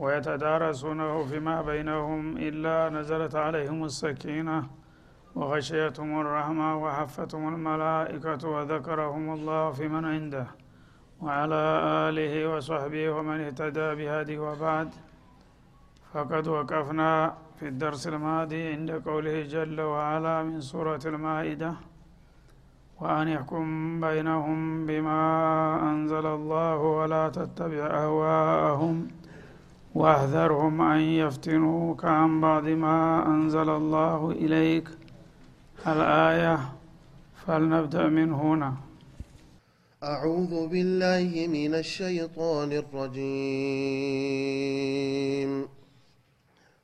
ويتدارسونه فيما بينهم إلا نزلت عليهم السكينة وغشيتهم الرحمة وحفتهم الملائكة وذكرهم الله في من عنده وعلى آله وصحبه ومن اهتدى بهذه وبعد. فقد وقفنا في الدرس الماضي عند قوله جل وعلا من سورة المائدة وأن يحكم بينهم بما أنزل الله ولا تتبع أهواءهم واحذرهم أن يفتنوك عن بعض ما أنزل الله إليك. الآية فلنبدأ من هنا. أعوذ بالله من الشيطان الرجيم.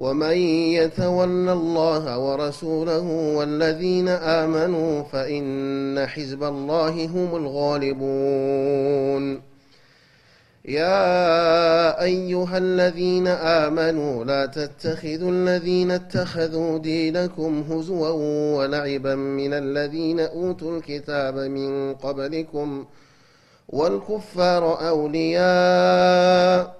ومن يتول الله ورسوله والذين آمنوا فإن حزب الله هم الغالبون. يا أيها الذين آمنوا لا تتخذوا الذين اتخذوا دينكم هزوا ولعبا من الذين أوتوا الكتاب من قبلكم والكفار أولياء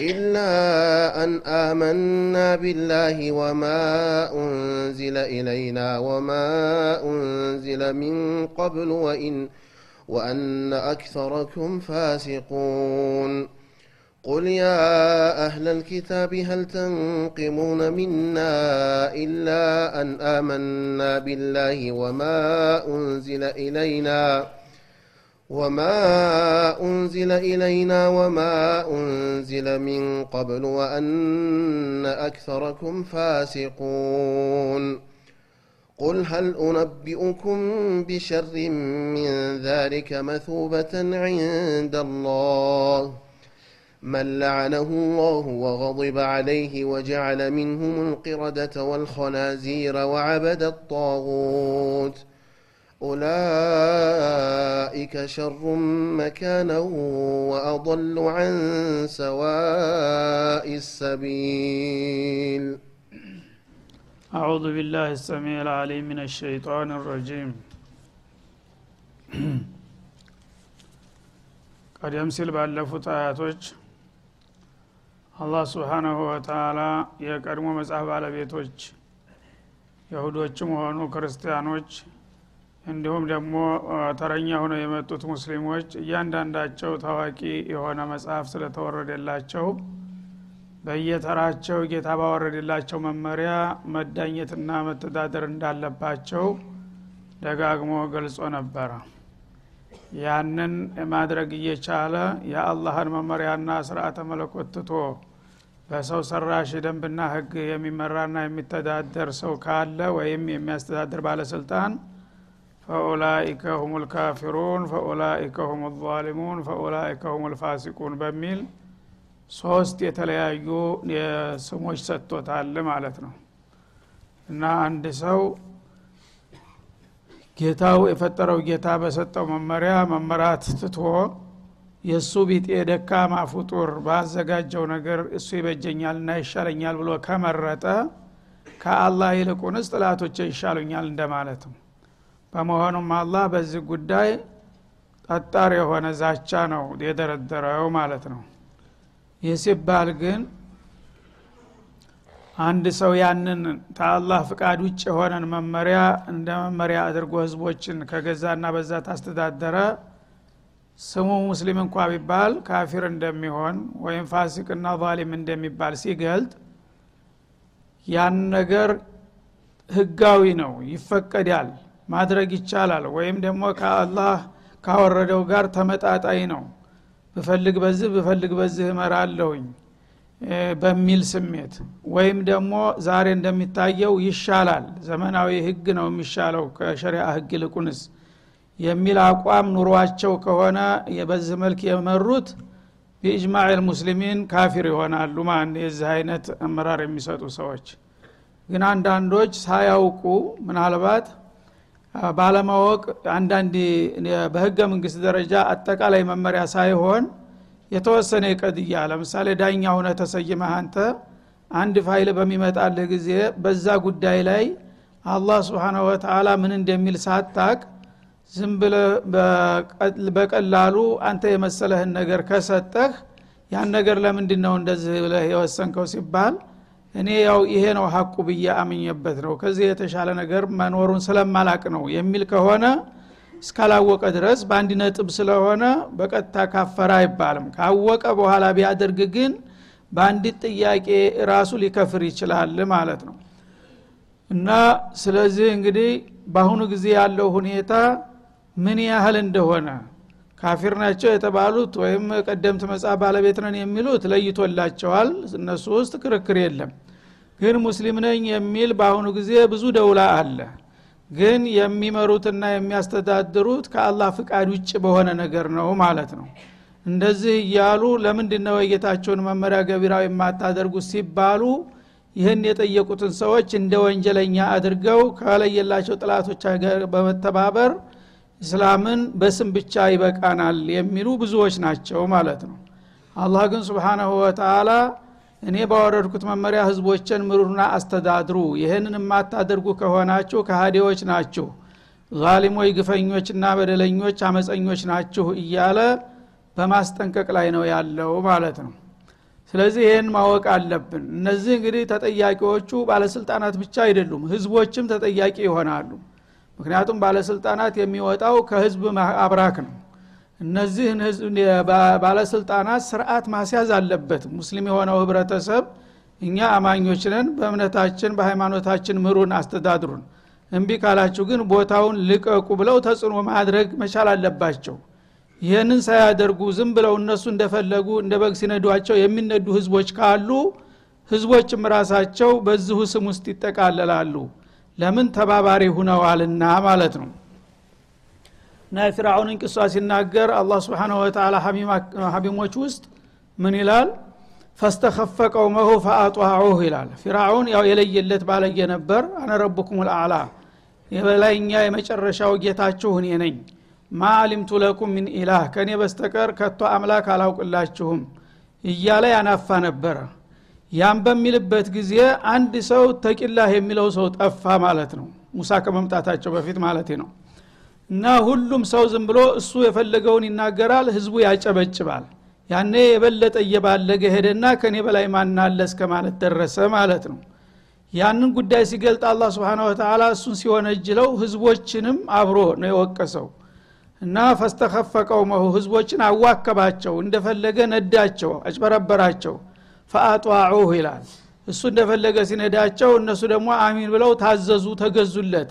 إلا أن آمنا بالله وما أنزل إلينا وما أنزل من قبل وإن وأن أكثركم فاسقون. قل يا أهل الكتاب هل تنقمون منا إلا أن آمنا بالله وما أنزل إلينا وما أنزل إلينا وما أنزل من قبل وأن أكثركم فاسقون قل هل أنبئكم بشر من ذلك مثوبة عند الله من لعنه الله وغضب عليه وجعل منهم القردة والخنازير وعبد الطاغوت أولئك شر مكانا وأضل عن سواء السبيل أعوذ بالله السميع العليم من الشيطان الرجيم ቀደም ሲል ባለፉት አያቶች አላህ ስብሓናሁ ወተላ የቀድሞ መጽሐፍ ባለቤቶች የሁዶችም ሆኑ ክርስቲያኖች እንዲሁም ደግሞ ተረኛ ሆነው የመጡት ሙስሊሞች እያንዳንዳቸው ታዋቂ የሆነ መጽሐፍ ስለተወረደላቸው በየተራቸው ጌታ ባወረደላቸው መመሪያ መዳኘትና መተዳደር እንዳለባቸው ደጋግሞ ገልጾ ነበረ። ያንን ማድረግ እየቻለ የአላህን መመሪያና ስርአተ መለኮት ትቶ በሰው ሰራሽ ደንብና ህግ የሚመራና የሚተዳደር ሰው ካለ ወይም የሚያስተዳድር ባለስልጣን ፈኡላኢከ ሁም ልካፊሩን ፈኡላኢከ ሁም ዛሊሙን ፈኡላኢከ ሁም ልፋሲቁን በሚል ሶስት የተለያዩ ስሞች ሰጥቶታል ማለት ነው። እና አንድ ሰው ጌታው የፈጠረው ጌታ በሰጠው መመሪያ መመራት ትቶ የእሱ ቢጤ ደካማ ፍጡር ባዘጋጀው ነገር እሱ ይበጀኛል እና ይሻለኛል ብሎ ከመረጠ ከአላህ ይልቁንስ ጥላቶች ይሻሉኛል እንደማለት ነው በመሆኑም አላህ በዚህ ጉዳይ ጠጣር የሆነ ዛቻ ነው የደረደረው ማለት ነው። ይህ ሲባል ግን አንድ ሰው ያንን ከአላህ ፍቃድ ውጭ የሆነን መመሪያ እንደ መመሪያ አድርጎ ህዝቦችን ከገዛና በዛ ታስተዳደረ ስሙ ሙስሊም እንኳ ቢባል ካፊር እንደሚሆን ወይም ፋሲቅና ዛሊም እንደሚባል ሲገልጥ ያን ነገር ህጋዊ ነው ይፈቀዳል ማድረግ ይቻላል። ወይም ደግሞ ከአላህ ካወረደው ጋር ተመጣጣኝ ነው። ብፈልግ በዚህ ብፈልግ በዚህ እመራለሁኝ በሚል ስሜት። ወይም ደግሞ ዛሬ እንደሚታየው ይሻላል ዘመናዊ ህግ ነው የሚሻለው ከሸሪያ ህግ ልቁንስ የሚል አቋም ኑሯቸው ከሆነ በዚህ መልክ የመሩት ቢእጅማዕ ልሙስሊሚን ካፊር ይሆናሉ ማን የዚህ አይነት አመራር የሚሰጡ ሰዎች ግን አንዳንዶች ሳያውቁ ምናልባት ባለማወቅ አንዳንድ በህገ መንግስት ደረጃ አጠቃላይ መመሪያ ሳይሆን የተወሰነ ቀድያ ለምሳሌ ዳኛ ሁነ ተሰይመህ አንተ አንድ ፋይል በሚመጣልህ ጊዜ በዛ ጉዳይ ላይ አላህ ስብሓናሁ ወተላ ምን እንደሚል ሳታቅ ዝም ብለ በቀላሉ አንተ የመሰለህን ነገር ከሰጠህ ያን ነገር ለምንድን ነው እንደዚህ ብለህ የወሰንከው ሲባል እኔ ያው ይሄ ነው ሀቁ ብዬ አምኘበት ነው። ከዚህ የተሻለ ነገር መኖሩን ስለማላቅ ነው የሚል ከሆነ እስካላወቀ ድረስ በአንድ ነጥብ ስለሆነ በቀጥታ ካፈራ አይባልም። ካወቀ በኋላ ቢያደርግ ግን በአንዲት ጥያቄ ራሱ ሊከፍር ይችላል ማለት ነው። እና ስለዚህ እንግዲህ በአሁኑ ጊዜ ያለው ሁኔታ ምን ያህል እንደሆነ ካፊር ናቸው የተባሉት ወይም ቀደምት መጽሐፍ ባለቤት ነን የሚሉት ለይቶላቸዋል። እነሱ ውስጥ ክርክር የለም። ግን ሙስሊም ነኝ የሚል በአሁኑ ጊዜ ብዙ ደውላ አለ። ግን የሚመሩትና የሚያስተዳድሩት ከአላህ ፍቃድ ውጭ በሆነ ነገር ነው ማለት ነው። እንደዚህ እያሉ ለምንድ ነው የጌታቸውን መመሪያ ገቢራዊ የማታደርጉት ሲባሉ ይህን የጠየቁትን ሰዎች እንደ ወንጀለኛ አድርገው ከለየላቸው ጥላቶች በመተባበር እስላምን በስም ብቻ ይበቃናል የሚሉ ብዙዎች ናቸው ማለት ነው። አላህ ግን ስብሓናሁ ወተላ እኔ ባወረድኩት መመሪያ ህዝቦችን ምሩና አስተዳድሩ ይህንን የማታደርጉ ከሆናችሁ ከሃዲዎች ናችሁ ዛሊሞች ግፈኞችና በደለኞች አመፀኞች ናችሁ እያለ በማስጠንቀቅ ላይ ነው ያለው ማለት ነው። ስለዚህ ይህን ማወቅ አለብን። እነዚህ እንግዲህ ተጠያቂዎቹ ባለስልጣናት ብቻ አይደሉም ህዝቦችም ተጠያቂ ይሆናሉ ምክንያቱም ባለስልጣናት የሚወጣው ከህዝብ አብራክ ነው። እነዚህን ባለስልጣናት ስርዓት ማስያዝ አለበት። ሙስሊም የሆነው ህብረተሰብ እኛ አማኞች በእምነታችን በሃይማኖታችን ምሩን አስተዳድሩን። እምቢ ካላችሁ ግን ቦታውን ልቀቁ ብለው ተጽዕኖ ማድረግ መቻል አለባቸው። ይህንን ሳያደርጉ ዝም ብለው እነሱ እንደፈለጉ እንደ በግ ሲነዷቸው የሚነዱ ህዝቦች ካሉ ህዝቦችም ራሳቸው በዚሁ ስም ውስጥ ይጠቃለላሉ ለምን ተባባሪ ሁነዋልና ማለት ነው። እና የፊርዓውንን ቅሷ ሲናገር አላህ ስብሓን ወተላ ሀቢሞች ውስጥ ምን ይላል? ፈስተኸፈ ቀውመሁ ፈአጧዑህ ይላል። ፊርዓውን ያው የለየለት ባለየ ነበር። አነ ረቡኩም ልአዕላ የበላይኛ የመጨረሻው ጌታችሁ እኔ ነኝ። ማ አሊምቱ ለኩም ሚን ኢላህ ከእኔ በስተቀር ከቶ አምላክ አላውቅላችሁም እያለ ያናፋ ነበረ ያም በሚልበት ጊዜ አንድ ሰው ተቂላህ የሚለው ሰው ጠፋ ማለት ነው። ሙሳ ከመምጣታቸው በፊት ማለት ነው። እና ሁሉም ሰው ዝም ብሎ እሱ የፈለገውን ይናገራል ህዝቡ ያጨበጭባል። ያኔ የበለጠ እየባለገ ሄደና ከኔ በላይ ማናለ እስከ ደረሰ ማለት ነው። ያንን ጉዳይ ሲገልጥ አላ ስብን ወተላ እሱን ሲወነጅለው ህዝቦችንም አብሮ ነው የወቀሰው። እና ፈስተኸፈ ቀውመሁ ህዝቦችን አዋከባቸው እንደፈለገ ነዳቸው አጭበረበራቸው ፈአጧዑህ ይላል። እሱ እንደፈለገ ሲነዳቸው እነሱ ደግሞ አሚን ብለው ታዘዙ ተገዙለት።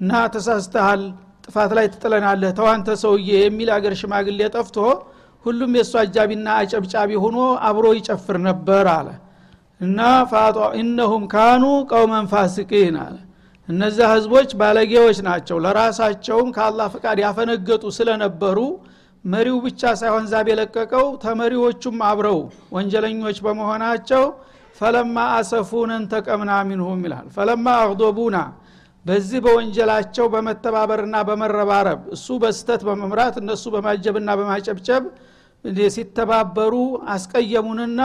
እና ተሳስተሃል ጥፋት ላይ ትጥለናለህ ተዋንተ ሰውዬ የሚል አገር ሽማግሌ ጠፍቶ ሁሉም የእሱ አጃቢና አጨብጫቢ ሆኖ አብሮ ይጨፍር ነበር አለ። እና ኢነሁም ካኑ ቀውመን ፋሲቂን አለ። እነዛ ህዝቦች ባለጌዎች ናቸው። ለራሳቸውም ከአላህ ፍቃድ ያፈነገጡ ስለነበሩ መሪው ብቻ ሳይሆን ዛብ የለቀቀው ተመሪዎቹም አብረው ወንጀለኞች በመሆናቸው ፈለማ አሰፉነን ተቀምና ሚንሁም ይላል። ፈለማ አቅዶቡና በዚህ በወንጀላቸው በመተባበርና በመረባረብ እሱ በስተት በመምራት እነሱ በማጀብና በማጨብጨብ ሲተባበሩ አስቀየሙንና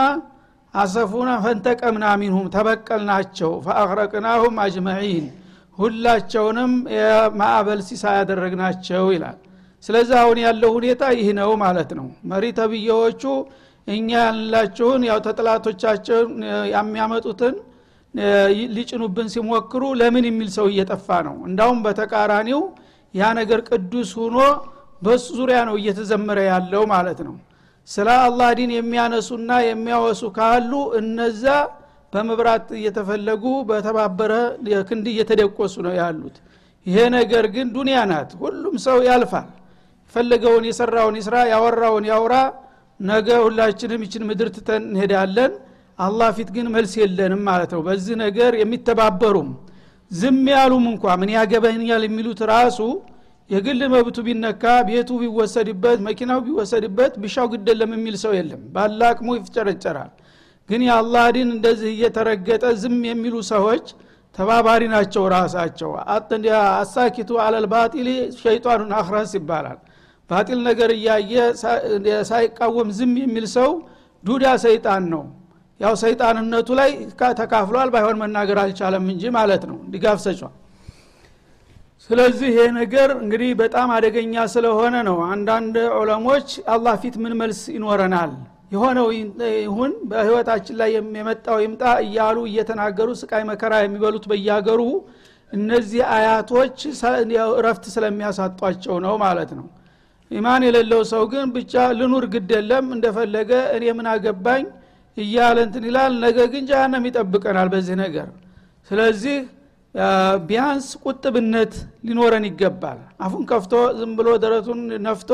አሰፉና ፈንተቀምና ሚንሁም ተበቀልናቸው። ፈአቅረቅናሁም አጅመዒን ሁላቸውንም የማዕበል ሲሳ ያደረግናቸው ይላል ስለዚህ አሁን ያለው ሁኔታ ይህ ነው ማለት ነው። መሪ ተብዬዎቹ እኛ ያላችሁን ያው ተጥላቶቻቸውን የሚያመጡትን ሊጭኑብን ሲሞክሩ ለምን የሚል ሰው እየጠፋ ነው? እንዳውም በተቃራኒው ያ ነገር ቅዱስ ሁኖ በሱ ዙሪያ ነው እየተዘመረ ያለው ማለት ነው። ስለ አላህ ዲን የሚያነሱና የሚያወሱ ካሉ እነዛ በመብራት እየተፈለጉ በተባበረ ክንድ እየተደቆሱ ነው ያሉት። ይሄ ነገር ግን ዱንያ ናት። ሁሉም ሰው ያልፋል የፈለገውን የሰራውን ይስራ ያወራውን ያውራ። ነገ ሁላችንም ይችን ምድር ትተን እንሄዳለን። አላህ ፊት ግን መልስ የለንም ማለት ነው። በዚህ ነገር የሚተባበሩም ዝም ያሉም እንኳ ምን ያገበኛል የሚሉት ራሱ የግል መብቱ ቢነካ ቤቱ ቢወሰድበት መኪናው ቢወሰድበት ቢሻው ግደለም የሚል ሰው የለም። ባለ ይፍጨረጨራል። ግን የአላህ ዲን እንደዚህ እየተረገጠ ዝም የሚሉ ሰዎች ተባባሪ ናቸው ራሳቸው። አሳኪቱ አለልባጢል ሸይጣኑን አክረስ ይባላል ባጢል ነገር እያየ ሳይቃወም ዝም የሚል ሰው ዱዳ ሰይጣን ነው። ያው ሰይጣንነቱ ላይ ተካፍሏል ባይሆን መናገር አልቻለም እንጂ ማለት ነው። ድጋፍ ሰጫል ስለዚህ ይሄ ነገር እንግዲህ በጣም አደገኛ ስለሆነ ነው። አንዳንድ ዑለሞች አላህ ፊት ምን መልስ ይኖረናል? የሆነው ይሁን በህይወታችን ላይ የመጣው ይምጣ እያሉ እየተናገሩ ስቃይ መከራ የሚበሉት በያገሩ እነዚህ አያቶች እረፍት ስለሚያሳጧቸው ነው ማለት ነው ኢማን የሌለው ሰው ግን ብቻ ልኑር ግድ የለም እንደፈለገ እኔ ምን አገባኝ እያለ እንትን ይላል። ነገ ግን ጃሃንም ይጠብቀናል በዚህ ነገር። ስለዚህ ቢያንስ ቁጥብነት ሊኖረን ይገባል። አፉን ከፍቶ ዝም ብሎ ደረቱን ነፍቶ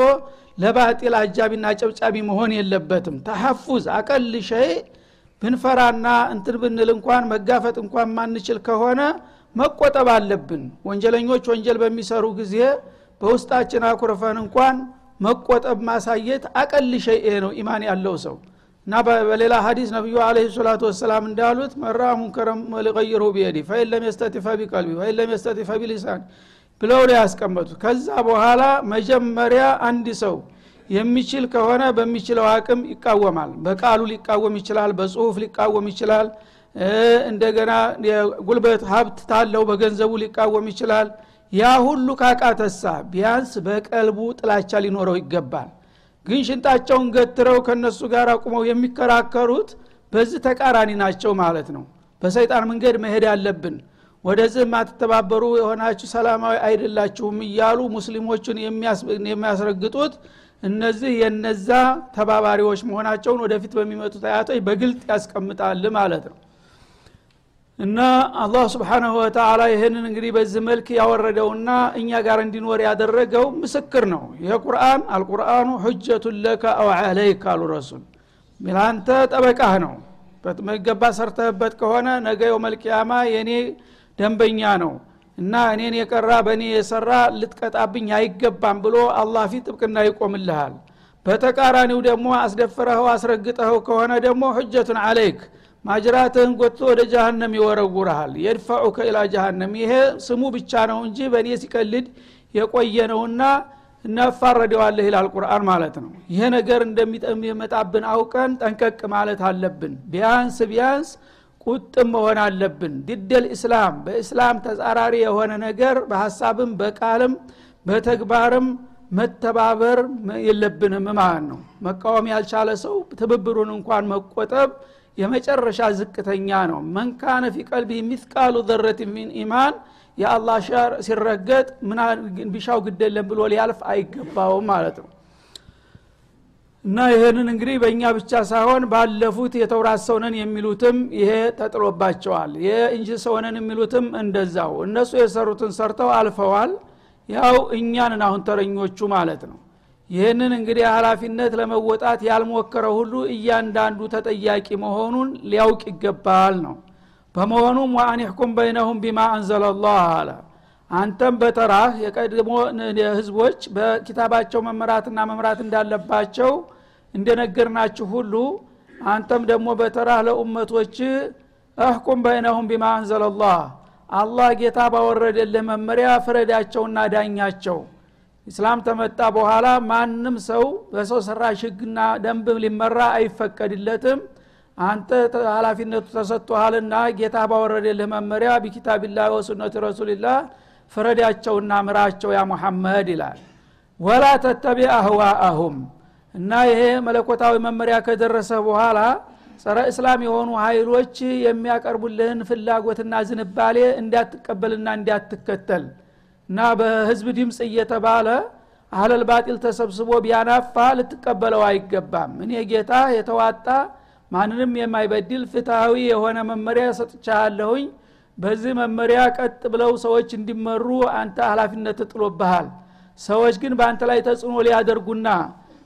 ለባጢል አጃቢና ጨብጫቢ መሆን የለበትም። ተሐፉዝ አቀል ሸይ ብንፈራና እንትን ብንል እንኳን መጋፈጥ እንኳን ማንችል ከሆነ መቆጠብ አለብን። ወንጀለኞች ወንጀል በሚሰሩ ጊዜ በውስጣችን አኩርፈን እንኳን መቆጠብ ማሳየት أقل شيء ነው ኢማን ያለው ሰው። እና በሌላ ሀዲስ ነቢዩ عليه الصلاة والسلام እንዳሉት من رأى منكرا فليغيره بيده فإن لم يستطع بقلبه وإن لم يستطع بلسان ብለው ነው ያስቀመጡት። ከዛ በኋላ መጀመሪያ አንድ ሰው የሚችል ከሆነ በሚችለው አቅም ይቃወማል። በቃሉ ሊቃወም ይችላል በጽሁፍ ሊቃወም ይችላል እንደገና የጉልበት ሀብት ታለው በገንዘቡ ሊቃወም ይችላል ያ ሁሉ ካቃተሳ ቢያንስ በቀልቡ ጥላቻ ሊኖረው ይገባል። ግን ሽንጣቸውን ገትረው ከነሱ ጋር አቁመው የሚከራከሩት በዚህ ተቃራኒ ናቸው ማለት ነው። በሰይጣን መንገድ መሄድ አለብን። ወደዚህ የማትተባበሩ የሆናችሁ ሰላማዊ አይደላችሁም እያሉ ሙስሊሞችን የሚያስረግጡት እነዚህ የነዛ ተባባሪዎች መሆናቸውን ወደፊት በሚመጡት አያቶች በግልጥ ያስቀምጣል ማለት ነው እና አላህ ስብሓናሁ ወተላ ይህንን እንግዲህ በዚህ መልክ ያወረደውና እኛ ጋር እንዲኖር ያደረገው ምስክር ነው። ይህ ቁርአን አልቁርአኑ ሁጀቱን ለከ አው አለይክ አሉ ረሱል። ሚላንተ ጠበቃህ ነው። በሚገባ ሰርተህበት ከሆነ ነገ የውመልቅያማ የእኔ ደንበኛ ነው እና እኔን የቀራ በእኔ የሰራ ልትቀጣብኝ አይገባም ብሎ አላህ ፊት ጥብቅና ይቆምልሃል። በተቃራኒው ደግሞ አስደፍረኸው አስረግጠኸው ከሆነ ደግሞ ሁጀቱን አለይክ ማጅራትህን ጎትቶ ወደ ጃሃንም ይወረውረሃል የድፋዑከ ኢላ ጃሃንም ይሄ ስሙ ብቻ ነው እንጂ በእኔ ሲቀልድ የቆየ ነውና እናፋረደዋለህ ይላል ቁርአን ማለት ነው። ይሄ ነገር እንደሚመጣብን አውቀን ጠንቀቅ ማለት አለብን። ቢያንስ ቢያንስ ቁጥብ መሆን አለብን። ضد الإسلام በእስላም ተጻራሪ የሆነ ነገር በሀሳብም በቃልም በተግባርም መተባበር የለብንም ማለት ነው። መቃወም ያልቻለ ሰው ትብብሩን እንኳን መቆጠብ የመጨረሻ ዝቅተኛ ነው። من كان في قلبه مثقال ذرة من إيمان የአላህ شرع ሲረገጥ ቢሻው ግደለን ብሎ ሊያልፍ አይገባውም ማለት ነው። እና ይህንን እንግዲህ በእኛ ብቻ ሳይሆን ባለፉት የተውራት ሰውነን የሚሉትም ይሄ ተጥሎባቸዋል። የእንጂ ሰውነን የሚሉትም እንደዛው። እነሱ የሰሩትን ሰርተው አልፈዋል። ያው እኛንን አሁን ተረኞቹ ማለት ነው ይህንን እንግዲህ ሀላፊነት ለመወጣት ያልሞከረ ሁሉ እያንዳንዱ ተጠያቂ መሆኑን ሊያውቅ ይገባል ነው። በመሆኑም ወአኒሕኩም በይነሁም ቢማ አንዘለላህ አለ። አንተም በተራህ የቀድሞ ህዝቦች በኪታባቸው መመራትና መምራት እንዳለባቸው እንደነገርናችሁ ሁሉ አንተም ደግሞ በተራህ ለኡመቶች እህኩም በይነሁም ቢማ አንዘለላህ። አላህ ጌታ ባወረደልህ መመሪያ ፍረዳቸውና ዳኛቸው ኢስላም ተመጣ በኋላ ማንም ሰው በሰው ሰራሽ ህግና ደንብ ሊመራ አይፈቀድለትም። አንተ ሀላፊነቱ ተሰጥቶሃልና ጌታ ባወረደልህ መመሪያ ቢኪታቢላህ ወሱነት ረሱልላህ ፍረዳቸውና ምራቸው ያ ሙሐመድ ይላል። ወላ ተተቢ አህዋአሁም እና ይሄ መለኮታዊ መመሪያ ከደረሰ በኋላ ጸረ እስላም የሆኑ ኃይሎች የሚያቀርቡልህን ፍላጎትና ዝንባሌ እንዳትቀበልና እንዳትከተል እና በህዝብ ድምፅ እየተባለ አህለል ባጢል ተሰብስቦ ቢያናፋ ልትቀበለው አይገባም። እኔ ጌታ የተዋጣ ማንንም የማይበድል ፍትሐዊ የሆነ መመሪያ ሰጥቻለሁኝ። በዚህ መመሪያ ቀጥ ብለው ሰዎች እንዲመሩ አንተ ኃላፊነት ጥሎብሃል። ሰዎች ግን በአንተ ላይ ተጽዕኖ ሊያደርጉና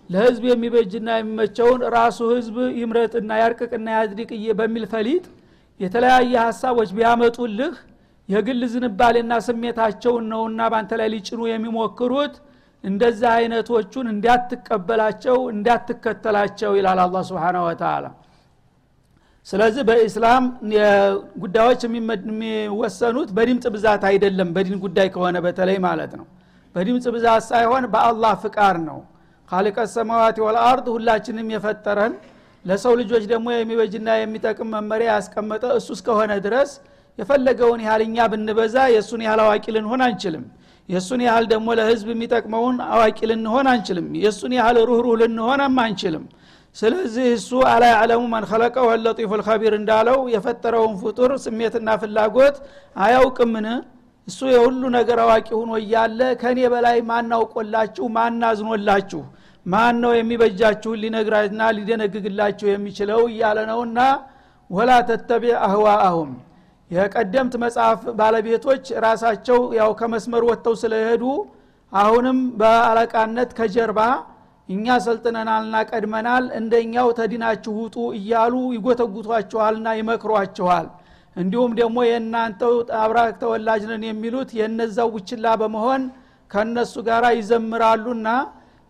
ለህዝብ የሚበጅና የሚመቸውን ራሱ ህዝብ ይምረጥና ያርቅቅና ያድርቅዬ በሚል ፈሊጥ የተለያየ ሀሳቦች ቢያመጡልህ የግል ዝንባሌና ስሜታቸውን ነውና በአንተ ላይ ሊጭኑ የሚሞክሩት እንደዚህ አይነቶቹን እንዳትቀበላቸው እንዳትከተላቸው ይላል አላ ስብን ወተላ ስለዚህ በኢስላም ጉዳዮች የሚወሰኑት በድምፅ ብዛት አይደለም በዲን ጉዳይ ከሆነ በተለይ ማለት ነው። በድምፅ ብዛት ሳይሆን በአላህ ፍቃድ ነው። ካሊቀ ሰማዋት ወልአርድ ሁላችንም የፈጠረን ለሰው ልጆች ደግሞ የሚበጅና የሚጠቅም መመሪያ ያስቀመጠ እሱ እስከሆነ ድረስ የፈለገውን ያህል እኛ ብንበዛ የእሱን ያህል አዋቂ ልንሆን አንችልም። የእሱን ያህል ደግሞ ለህዝብ የሚጠቅመውን አዋቂ ልንሆን አንችልም። የእሱን ያህል ሩህሩህ ልንሆንም አንችልም። ስለዚህ እሱ አላ ያዕለሙ መን ኸለቀ ወለጢፉ ልከቢር እንዳለው የፈጠረውን ፍጡር ስሜትና ፍላጎት አያውቅምን? እሱ የሁሉ ነገር አዋቂ ሁኖ እያለ ከእኔ በላይ ማናውቆላችሁ ማናዝኖላችሁ ማን ነው የሚበጃችሁን ሊነግራና ሊደነግግላችሁ የሚችለው? እያለ ነውና ወላ ተተቢዕ አህዋአሁም የቀደምት መጽሐፍ ባለቤቶች ራሳቸው ያው ከመስመር ወጥተው ስለሄዱ አሁንም በአለቃነት ከጀርባ እኛ ሰልጥነናልና ቀድመናል እንደኛው ተዲናችሁ ውጡ እያሉ ይጎተጉቷችኋልና ይመክሯችኋል እንዲሁም ደግሞ የእናንተው አብራክ ተወላጅነን የሚሉት የነዛው ውችላ በመሆን ከነሱ ጋር ይዘምራሉና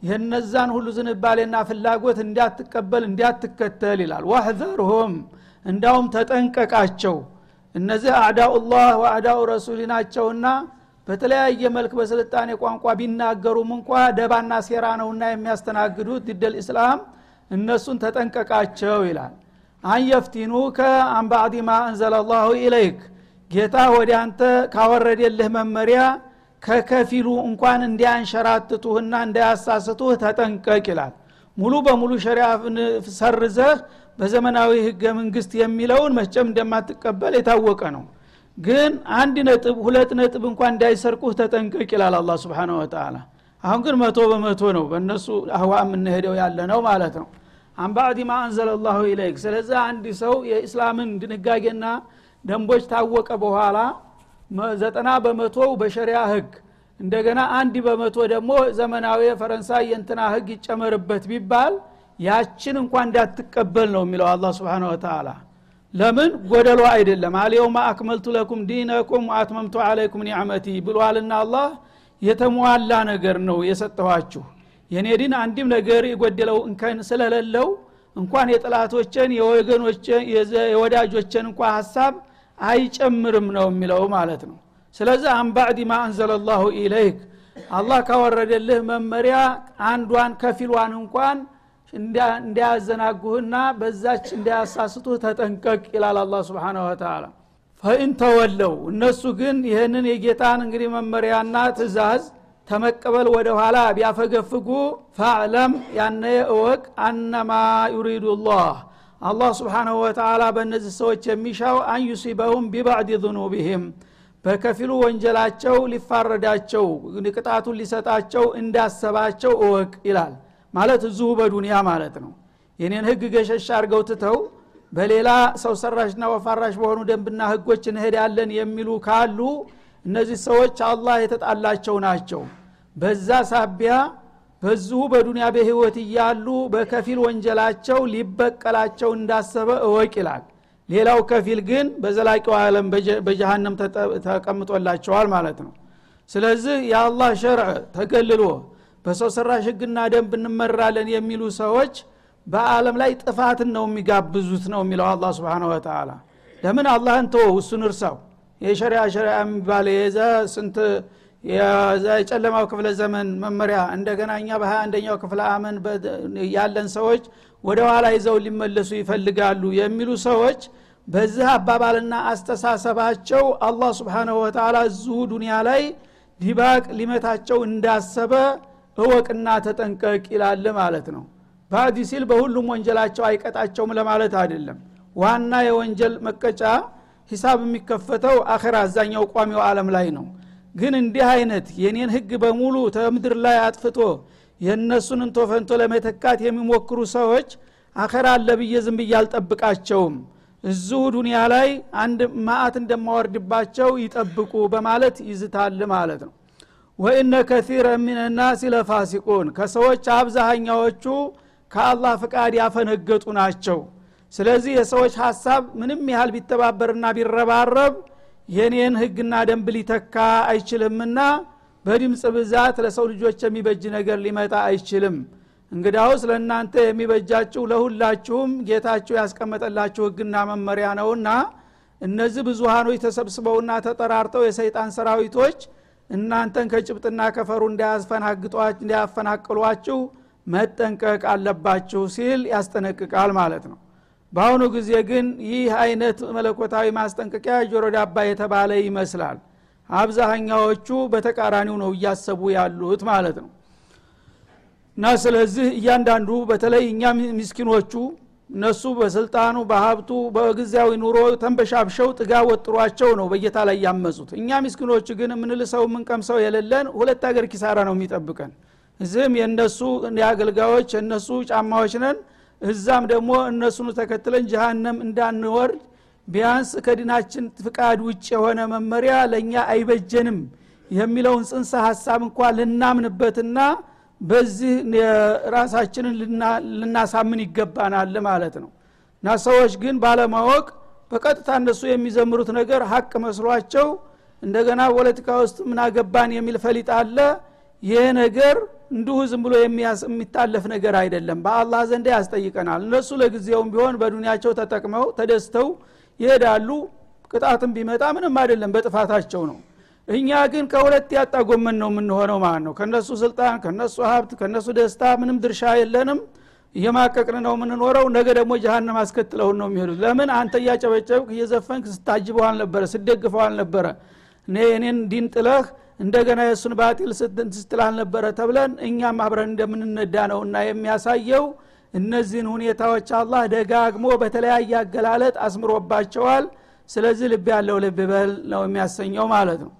የነዛን ሁሉ ዝንባሌና ፍላጎት እንዲያትቀበል እንዲያትከተል ይላል። ዋህዘርሁም እንዳውም ተጠንቀቃቸው እነዚህ አዕዳኡላህ ወአዕዳኡ ረሱሊ ናቸውና በተለያየ መልክ በስልጣኔ ቋንቋ ቢናገሩም እንኳ ደባና ሴራ ነውና የሚያስተናግዱት ضد الإسلام እነሱን ተጠንቀቃቸው ይላል። أن يفتنوك عن بعض ما أنزل الله إليك ጌታ ወደ አንተ ካወረደልህ መመሪያ ከከፊሉ እንኳን እንዲያንሸራትቱህና እንዳያሳስቱህ ተጠንቀቅ ይላል ሙሉ በሙሉ ሸሪያ ሰርዘህ በዘመናዊ ህገ መንግስት የሚለውን መቼም እንደማትቀበል የታወቀ ነው። ግን አንድ ነጥብ ሁለት ነጥብ እንኳን እንዳይሰርቁህ ተጠንቀቅ ይላል አላ ስብን ወተላ አሁን ግን መቶ በመቶ ነው በእነሱ አህዋ የምንሄደው ያለ ነው ማለት ነው። አንባዕድ ማ አንዘለ ላሁ ኢለይክ። ስለዚህ አንድ ሰው የእስላምን ድንጋጌና ደንቦች ታወቀ በኋላ ዘጠና በመቶው በሸሪያ ህግ እንደገና አንድ በመቶ ደግሞ ዘመናዊ የፈረንሳይ የንትና ህግ ይጨመርበት ቢባል ያችን እንኳን እንዳትቀበል ነው የሚለው አላ ስብን ወተላ ለምን? ጎደሎ አይደለም። اليوم أكملت لكم دينكم وأتممت عليكم نعمتي ብሏልና አላህ የተሟላ ነገር ነው የሰጠኋችሁ። የኔ ዲን አንድም ነገር የጎደለው እንከን ስለሌለው እንኳን የጠላቶችን የወገኖችን የወዳጆችን እንኳ ሀሳብ አይጨምርም ነው የሚለው ማለት ነው ስለዚህ عن بعض ما أنزل إليك አላህ ካወረደልህ መመሪያ አንዷን ከፊሏን እንኳን እንዲያዘናጉህና በዛች እንዲያሳስቱህ ተጠንቀቅ ይላል አላ ስብን ወተላ ፈኢን ተወለው እነሱ ግን ይህንን የጌታን እንግዲህ መመሪያና ትእዛዝ ተመቀበል ወደ ኋላ ቢያፈገፍጉ ፈዕለም ያነ እወቅ አነማ ዩሪዱ ላህ። አላህ ስብሓናሁ ወተላ በእነዚህ ሰዎች የሚሻው አን ዩሲበሁም ቢባዕድ ذኑቢህም በከፊሉ ወንጀላቸው ሊፋረዳቸው ቅጣቱን ሊሰጣቸው እንዳሰባቸው እወቅ ይላል። ማለት እዚሁ በዱንያ ማለት ነው። የኔን ህግ ገሸሽ አድርገው ትተው በሌላ ሰው ሰራሽና ወፋራሽ በሆኑ ደንብና ህጎች እንሄዳለን የሚሉ ካሉ እነዚህ ሰዎች አላህ የተጣላቸው ናቸው። በዛ ሳቢያ በዚሁ በዱንያ በህይወት እያሉ በከፊል ወንጀላቸው ሊበቀላቸው እንዳሰበ እወቅ ይላል ሌላው ከፊል ግን በዘላቂው ዓለም በጀሃነም ተቀምጦላቸዋል ማለት ነው። ስለዚህ የአላህ ሸርዕ ተገልሎ በሰው ሰራሽ ህግና ደንብ እንመራለን የሚሉ ሰዎች በአለም ላይ ጥፋትን ነው የሚጋብዙት ነው የሚለው አላ ስብን ወተላ ለምን አላህን ተወው? እሱን እርሳው። የሸሪያ ሸሪያ የሚባል የዘ ስንት የጨለማው ክፍለ ዘመን መመሪያ እንደገና እኛ በሀያ አንደኛው ክፍለ አመን ያለን ሰዎች ወደ ኋላ ይዘው ሊመለሱ ይፈልጋሉ የሚሉ ሰዎች በዚህ አባባልና አስተሳሰባቸው አላህ ስብሓንሁ ወተላ እዚሁ ዱኒያ ላይ ዲባቅ ሊመታቸው እንዳሰበ እወቅና ተጠንቀቅ ይላል ማለት ነው። ባዕድ ሲል በሁሉም ወንጀላቸው አይቀጣቸውም ለማለት አይደለም። ዋና የወንጀል መቀጫ ሂሳብ የሚከፈተው አኼራ አዛኛው ቋሚው ዓለም ላይ ነው። ግን እንዲህ አይነት የኔን ህግ በሙሉ ተምድር ላይ አጥፍቶ የእነሱን እንቶፈንቶ ለመተካት የሚሞክሩ ሰዎች አኸራ አለ ብዬ ዝም ብዬ አልጠብቃቸውም። እዚሁ ዱኒያ ላይ አንድ ማአት እንደማወርድባቸው ይጠብቁ በማለት ይዝታል ማለት ነው። ወኢነ ከሲረ ሚንናስ ለፋሲቁን ከሰዎች አብዛሃኛዎቹ ከአላህ ፍቃድ ያፈነገጡ ናቸው። ስለዚህ የሰዎች ሀሳብ ምንም ያህል ቢተባበርና ቢረባረብ የኔን ህግና ደንብ ሊተካ አይችልምና በድምፅ ብዛት ለሰው ልጆች የሚበጅ ነገር ሊመጣ አይችልም። እንግዳውስ ለእናንተ የሚበጃችሁ ለሁላችሁም ጌታችሁ ያስቀመጠላችሁ ህግና መመሪያ ነውና እነዚህ ብዙሃኖች ተሰብስበውና ተጠራርተው የሰይጣን ሰራዊቶች እናንተን ከጭብጥና ከፈሩ እንዳያፈናቅሏችሁ መጠንቀቅ አለባችሁ ሲል ያስጠነቅቃል ማለት ነው። በአሁኑ ጊዜ ግን ይህ አይነት መለኮታዊ ማስጠንቀቂያ ጆሮ ዳባ የተባለ ይመስላል አብዛኛዎቹ በተቃራኒው ነው እያሰቡ ያሉት ማለት ነው። እና ስለዚህ እያንዳንዱ በተለይ እኛ ምስኪኖቹ እነሱ በስልጣኑ በሀብቱ በጊዜያዊ ኑሮ ተንበሻብሸው ጥጋ ወጥሯቸው ነው በጌታ ላይ ያመፁት። እኛ ምስኪኖቹ ግን የምንልሰው የምንቀምሰው የሌለን ሁለት ሀገር ኪሳራ ነው የሚጠብቀን። እዚህም የእነሱ አገልጋዮች የእነሱ ጫማዎች ነን። እዛም ደግሞ እነሱኑ ተከትለን ጀሃነም እንዳንወርድ ቢያንስ ከዲናችን ፍቃድ ውጭ የሆነ መመሪያ ለእኛ አይበጀንም የሚለውን ጽንሰ ሀሳብ እንኳ ልናምንበትና በዚህ ራሳችንን ልናሳምን ይገባናል ማለት ነው። እና ሰዎች ግን ባለማወቅ በቀጥታ እነሱ የሚዘምሩት ነገር ሀቅ መስሏቸው እንደገና ፖለቲካ ውስጥ ምናገባን የሚል ፈሊጥ አለ። ይህ ነገር እንዲሁ ዝም ብሎ የሚታለፍ ነገር አይደለም። በአላህ ዘንድ ያስጠይቀናል። እነሱ ለጊዜውም ቢሆን በዱኒያቸው ተጠቅመው ተደስተው ይሄዳሉ ቅጣትም ቢመጣ ምንም አይደለም በጥፋታቸው ነው እኛ ግን ከሁለት ያጣ ጎመን ነው የምንሆነው ማለት ነው ከነሱ ስልጣን ከነሱ ሀብት ከነሱ ደስታ ምንም ድርሻ የለንም እየማቀቅን ነው የምንኖረው ነገ ደግሞ ጀሃነም አስከትለውን ነው የሚሄዱት ለምን አንተ እያጨበጨብክ እየዘፈንክ ስታጅበው አልነበረ ስደግፈው አልነበረ እኔ የኔን ዲን ጥለህ እንደገና የእሱን ባጢል ስትል አልነበረ ተብለን እኛም አብረን እንደምንነዳ ነው እና የሚያሳየው እነዚህን ሁኔታዎች አላህ ደጋግሞ በተለያየ አገላለጥ አስምሮባቸዋል። ስለዚህ ልብ ያለው ልብ በል ነው የሚያሰኘው ማለት ነው።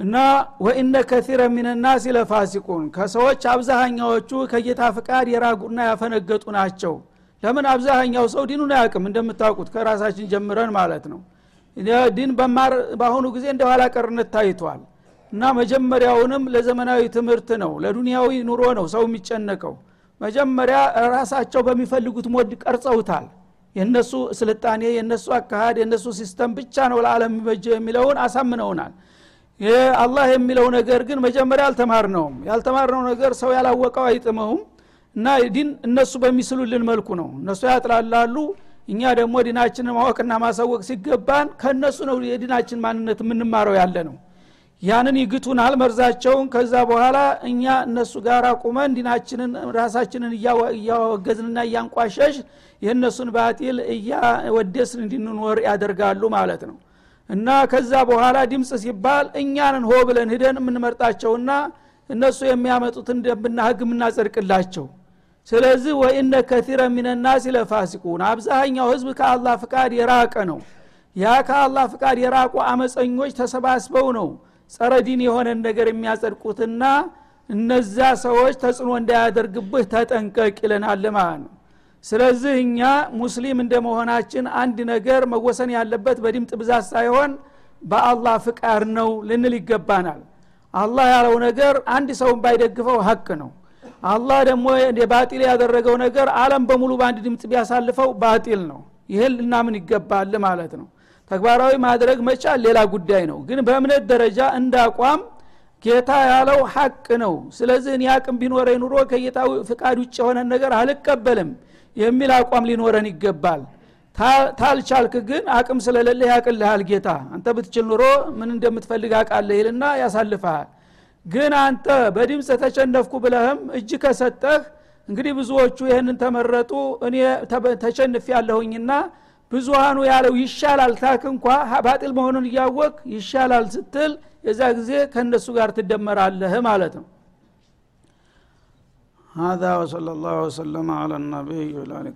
እና ወኢነ ከሲረ ሚንናስ ለፋሲቁን ከሰዎች አብዛሃኛዎቹ ከጌታ ፍቃድ የራቁና ያፈነገጡ ናቸው። ለምን አብዛሃኛው ሰው ዲኑን አያውቅም? እንደምታውቁት ከራሳችን ጀምረን ማለት ነው። ዲን በማር በአሁኑ ጊዜ እንደ ኋላ ቀርነት ታይቷል። እና መጀመሪያውንም ለዘመናዊ ትምህርት ነው ለዱንያዊ ኑሮ ነው ሰው የሚጨነቀው መጀመሪያ ራሳቸው በሚፈልጉት mode ቀርጸውታል። የእነሱ ስልጣኔ የእነሱ አካሃድ የእነሱ system ብቻ ነው ለዓለም የሚበጀው የሚለውን አሳምነውናል። አላህ የሚለው ነገር ግን መጀመሪያ አልተማርነውም። ያልተማርነው ነገር ሰው ያላወቀው አይጥመውም እና ዲን እነሱ በሚስሉልን መልኩ ነው። እነሱ ያጥላላሉ እኛ ደግሞ ዲናችንን ማወቅና ማሳወቅ ሲገባን ከእነሱ ነው የዲናችን ማንነት የምንማረው ያለ ነው ያንን ይግቱናል መርዛቸውን ከዛ በኋላ እኛ እነሱ ጋር ቁመን ዲናችንን ራሳችንን እያወገዝንና እያንቋሸሽ የእነሱን ባጢል እያወደስን እንድንኖር ያደርጋሉ ማለት ነው። እና ከዛ በኋላ ድምፅ ሲባል እኛንን ሆ ብለን ሂደን የምንመርጣቸውና እነሱ የሚያመጡትን ደንብና ህግ የምናጸድቅላቸው። ስለዚህ ወኢነ ከቲረ ሚነናስ ለፋሲቁን አብዛኛው ህዝብ ከአላህ ፍቃድ የራቀ ነው። ያ ከአላህ ፍቃድ የራቁ አመፀኞች ተሰባስበው ነው ጸረ ዲን የሆነን ነገር የሚያጸድቁትና እነዛ ሰዎች ተጽዕኖ እንዳያደርግብህ ተጠንቀቅ ይለናል ማለት ነው ስለዚህ እኛ ሙስሊም እንደመሆናችን አንድ ነገር መወሰን ያለበት በድምጥ ብዛት ሳይሆን በአላህ ፍቃድ ነው ልንል ይገባናል። አላህ ያለው ነገር አንድ ሰውን ባይደግፈው ሀቅ ነው። አላህ ደግሞ ባጢል ያደረገው ነገር አለም በሙሉ በአንድ ድምፅ ቢያሳልፈው ባጢል ነው። ይህን ልናምን ይገባል ማለት ነው ተግባራዊ ማድረግ መቻል ሌላ ጉዳይ ነው። ግን በእምነት ደረጃ እንደ አቋም ጌታ ያለው ሐቅ ነው። ስለዚህ እኔ አቅም ቢኖረኝ ኑሮ ከጌታ ፍቃድ ውጭ የሆነ ነገር አልቀበልም የሚል አቋም ሊኖረን ይገባል። ታልቻልክ ግን አቅም ስለሌለህ ያቅልሃል ጌታ። አንተ ብትችል ኑሮ ምን እንደምትፈልግ አቃለህ ይልና ያሳልፈሃል ግን አንተ በድምፅ ተቸነፍኩ ብለህም እጅ ከሰጠህ እንግዲህ ብዙዎቹ ይህንን ተመረጡ። እኔ ተቸንፍ ያለሁኝና ብዙሃኑ ያለው ይሻላል ታክ እንኳ ባጢል መሆኑን እያወቅ ይሻላል ስትል የዛ ጊዜ ከእነሱ ጋር ትደመራለህ ማለት ነው هذا وصلى الله وسلم على النبي وعلى اله